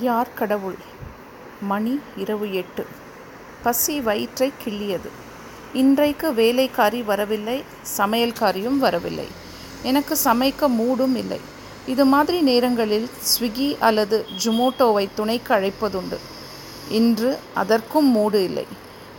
யார் கடவுள்? மணி இரவு எட்டு. பசி வயிற்றை கிள்ளியது. இன்றைக்கு வேலைக்காரி வரவில்லை சமையல்காரியும் வரவில்லை. எனக்கு சமைக்க மூடும் இல்லை. இது மாதிரி நேரங்களில் ஸ்விக்கி அல்லது ஜுமோட்டோவை துணைக்கு அழைப்பதுண்டு. இன்று அதற்கும் மூடு இல்லை.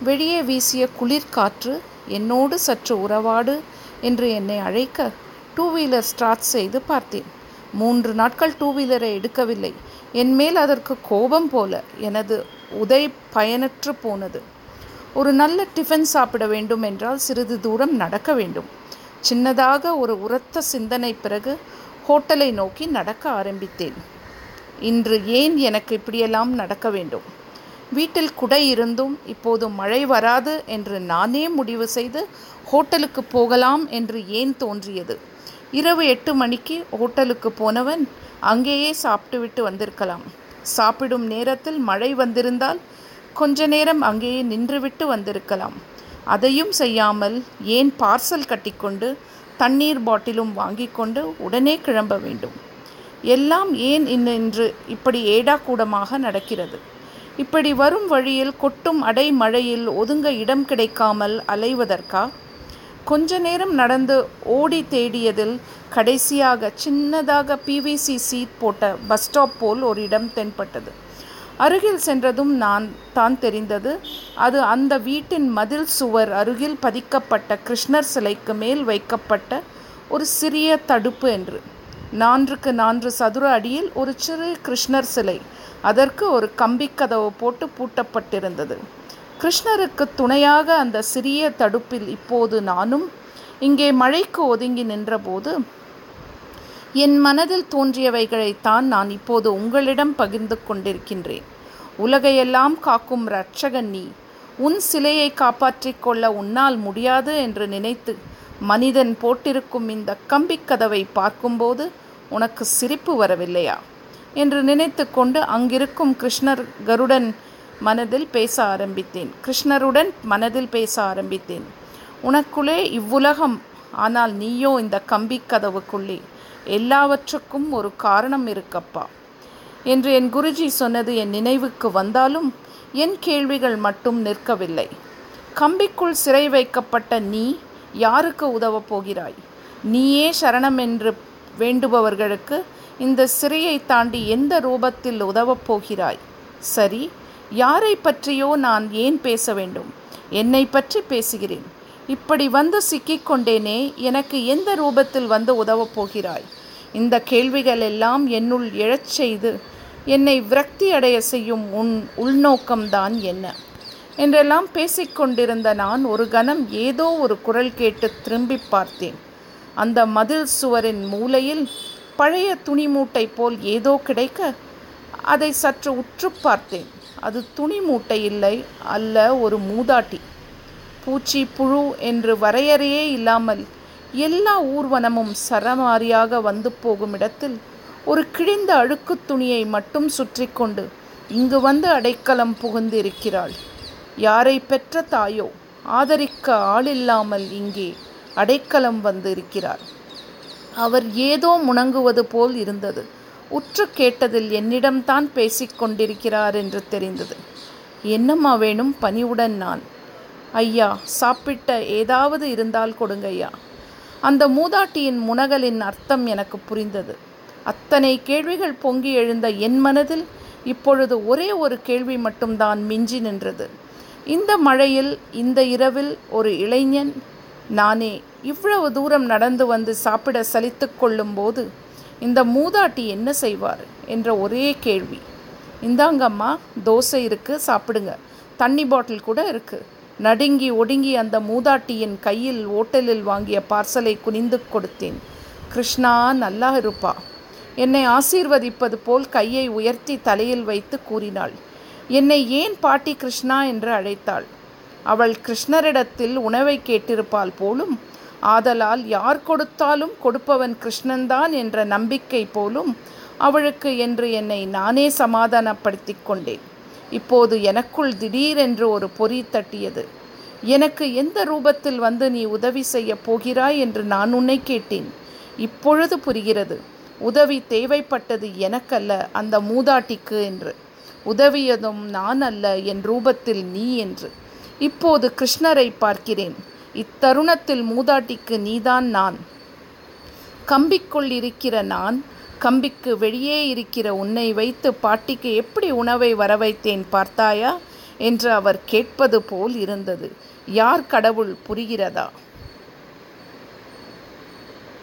வெளியே வீசிய குளிர்காற்று என்னோடு சற்று உறவாடு என்று என்னை அழைக்க டூ வீலர் ஸ்டார்ட் செய்து பார்த்தேன். மூன்று நாட்கள் டூ வீலரை எடுக்கவில்லை. என்மேல் அதற்கு கோபம் போல எனது உதை பயனற்று போனது. ஒரு நல்ல டிஃபன் சாப்பிட வேண்டும் என்றால் சிறிது தூரம் நடக்க வேண்டும். சின்னதாக ஒரு உரத்த சிந்தனை பிறகு ஹோட்டலை நோக்கி நடக்க ஆரம்பித்தேன். இன்று ஏன் எனக்கு இப்படியெல்லாம் நடக்க வேண்டும்? வீட்டில் குடை இருந்தும் இப்போது மழை வராது என்று நானே முடிவு செய்து ஹோட்டலுக்கு போகலாம் என்று ஏன் தோன்றியது? இரவு எட்டு மணிக்கு ஹோட்டலுக்கு போனவன் அங்கேயே சாப்பிட்டுவிட்டு வந்திருக்கலாம். சாப்பிடும் நேரத்தில் மழை வந்திருந்தால் கொஞ்ச நேரம் அங்கேயே நின்றுவிட்டு வந்திருக்கலாம். அதையும் செய்யாமல் ஏன் பார்சல் கட்டிக்கொண்டு தண்ணீர் பாட்டிலும் வாங்கி கொண்டு உடனே கிளம்ப வேண்டும்? எல்லாம் ஏன் இன்னின்று இப்படி ஏடாக்கூடமாக நடக்கிறது? இப்படி வரும் வழியில் கொட்டும் அடை மழையில் ஒதுங்க இடம் கிடைக்காமல் அலைவதற்கா? கொஞ்ச நேரம் நடந்து ஓடி தேடியதில் கடைசியாக சின்னதாக பிவிசி சீட் போட்ட பஸ் ஸ்டாப் போல் ஒரு இடம் தென்பட்டது. அருகில் சென்றதும் நான் தான் தெரிந்தது. அது அந்த வீட்டின் மதில் சுவர் அருகில் பதிக்கப்பட்ட கிருஷ்ணர் சிலைக்கு மேல் வைக்கப்பட்ட ஒரு சிறிய தடுப்பு என்று. நான்குக்கு நான்கு சதுர அடியில் ஒரு சிறு கிருஷ்ணர் சிலை. அதற்கு ஒரு கம்பிக்கதவு போட்டு பூட்டப்பட்டிருந்தது. கிருஷ்ணருக்கு துணையாக அந்த சிறிய தடுப்பில் இப்போது நானும் இங்கே மழைக்கு ஒதுங்கி நின்றபோது என் மனதில் தோன்றியவைகளைத்தான் நான் இப்போது உங்களிடம் பகிர்ந்து கொண்டிருக்கின்றேன். உலகையெல்லாம் காக்கும் இரட்சகன் நீ. உன் சிலையை காப்பாற்றிக் கொள்ள உன்னால் முடியாது என்று நினைத்து மனிதன் போட்டிருக்கும் இந்த கம்பிக்கதவை பார்க்கும்போது உனக்கு சிரிப்பு வரவில்லையா? என்று நினைத்து கொண்டு அங்கிருக்கும் கிருஷ்ணர் கருடன் மனதில் பேச ஆரம்பித்தேன். கிருஷ்ணருடன் மனதில் பேச ஆரம்பித்தேன். உனக்குள்ளே இவ்வுலகம். ஆனால் நீயோ இந்த கம்பி கதவுக்குள்ளே. எல்லாவற்றுக்கும் ஒரு காரணம் இருக்கப்பா என்று என் குருஜி சொன்னது என் நினைவுக்கு வந்தாலும் என் கேள்விகள் மட்டும் நிற்கவில்லை. கம்பிக்குள் சிறை வைக்கப்பட்ட நீ யாருக்கு உதவப் போகிறாய்? நீயே சரணம் என்று வேண்டுபவர்களுக்கு இந்த சிறையை தாண்டி எந்த ரூபத்தில் உதவப் போகிறாய்? சரி யாரை பற்றியோ நான் ஏன் பேச வேண்டும்? என்னை பற்றி பேசுகிறேன். இப்படி வந்து சிக்கிக்கொண்டேனே எனக்கு எந்த ரூபத்தில் வந்து உதவப் போகிறாய்? இந்த கேள்விகள் எல்லாம் என்னுள் எழச் செய்து என்னை விரக்தி அடைய செய்யும் உன் உள்நோக்கம்தான் என்ன? என்றெல்லாம் பேசிக்கொண்டிருந்த நான் ஒரு கணம் ஏதோ ஒரு குரல் கேட்டு திரும்பி பார்த்தேன். அந்த மதில் சுவரின் மூலையில் பழைய துணி மூட்டை போல் ஏதோ கிடைக்க அதை சற்று உற்று பார்த்தேன். அது துணி மூட்டை இல்லை அல்ல ஒரு மூதாட்டி. பூச்சி புழு என்று வரையறையே இல்லாமல் எல்லா ஊர்வனமும் சரமாரியாக வந்து போகும் இடத்தில் ஒரு கிழிந்த அழுக்கு துணியை மட்டும் சுற்றி கொண்டு இங்கு வந்து அடைக்கலம் புகுந்திருக்கிறாள் யாரை பெற்ற தாயோ ஆதரிக்க ஆளில்லாமல் இங்கே அடைக்கலம் வந்து இருக்கிறார். அவர் ஏதோ முணங்குவது போல் இருந்தது. உற்று கேட்டதில் என்னிடம்தான் பேசிக்கொண்டிருக்கிறார் என்று தெரிந்தது. என்னம்மா வேணும்? பணிவுடன் நான். ஐயா சாப்பிட்ட ஏதாவது இருந்தால் கொடுங்க ஐயா அந்த மூதாட்டியின் முனகலின் அர்த்தம் எனக்கு புரிந்தது. அத்தனை கேள்விகள் பொங்கி எழுந்த என் மனதில் இப்பொழுது ஒரே ஒரு கேள்வி மட்டும்தான் மிஞ்சி நின்றது. இந்த மழையில் இந்த இரவில் ஒரு இளைஞன் நானே இவ்வளவு தூரம் நடந்து வந்து சாப்பிட சலித்து கொள்ளும்போது இந்த மூதாட்டி என்ன செய்வார் என்ற ஒரே கேள்வி. இந்தாங்கம்மா தோசை இருக்குது சாப்பிடுங்க. தண்ணி பாட்டில் கூட இருக்குது நடுங்கி ஒடுங்கி அந்த மூதாட்டியின் கையில் ஓட்டலில் வாங்கிய பார்சலை குனிந்து கொடுத்தேன். கிருஷ்ணா நல்லா இருப்பா. என்னை ஆசீர்வதிப்பது போல் கையை உயர்த்தி தலையில் வைத்து கூறினாள். என்னை ஏன் பாட்டி கிருஷ்ணா என்று அழைத்தாள்? அவள் கிருஷ்ணரிடத்தில் உணவை கேட்டிருப்பாள் போலும் ஆதலால் யார் கொடுத்தாலும் கொடுப்பவன் கிருஷ்ணன்தான் என்ற நம்பிக்கை போலும் அவளுக்கு என்று என்னை நானே சமாதானப்படுத்தி கொண்டேன். இப்போது எனக்குள் திடீரென்று ஒரு பொறி தட்டியது. எனக்கு எந்த ரூபத்தில் வந்து நீ உதவி செய்ய போகிறாய் என்று நான் உன்னை கேட்டேன். இப்பொழுது புரிகிறது. உதவி தேவைப்பட்டது எனக்கல்ல அந்த மூதாட்டிக்கு என்று. உதவியதும் நான் அல்ல என் ரூபத்தில் நீ என்று. இப்போது கிருஷ்ணரை பார்க்கிறேன். இத்தருணத்தில் மூதாட்டிக்கு நீதான் நான். கம்பிக்குள் இருக்கிற நான் கம்பிக்கு வெளியே இருக்கிற உன்னை வைத்து பாட்டிக்கு எப்படி உணவை வரவைத்தேன் பார்த்தாயா? என்று அவர் கேட்பது போல் இருந்தது. யார் கடவுள் புரிகிறதா?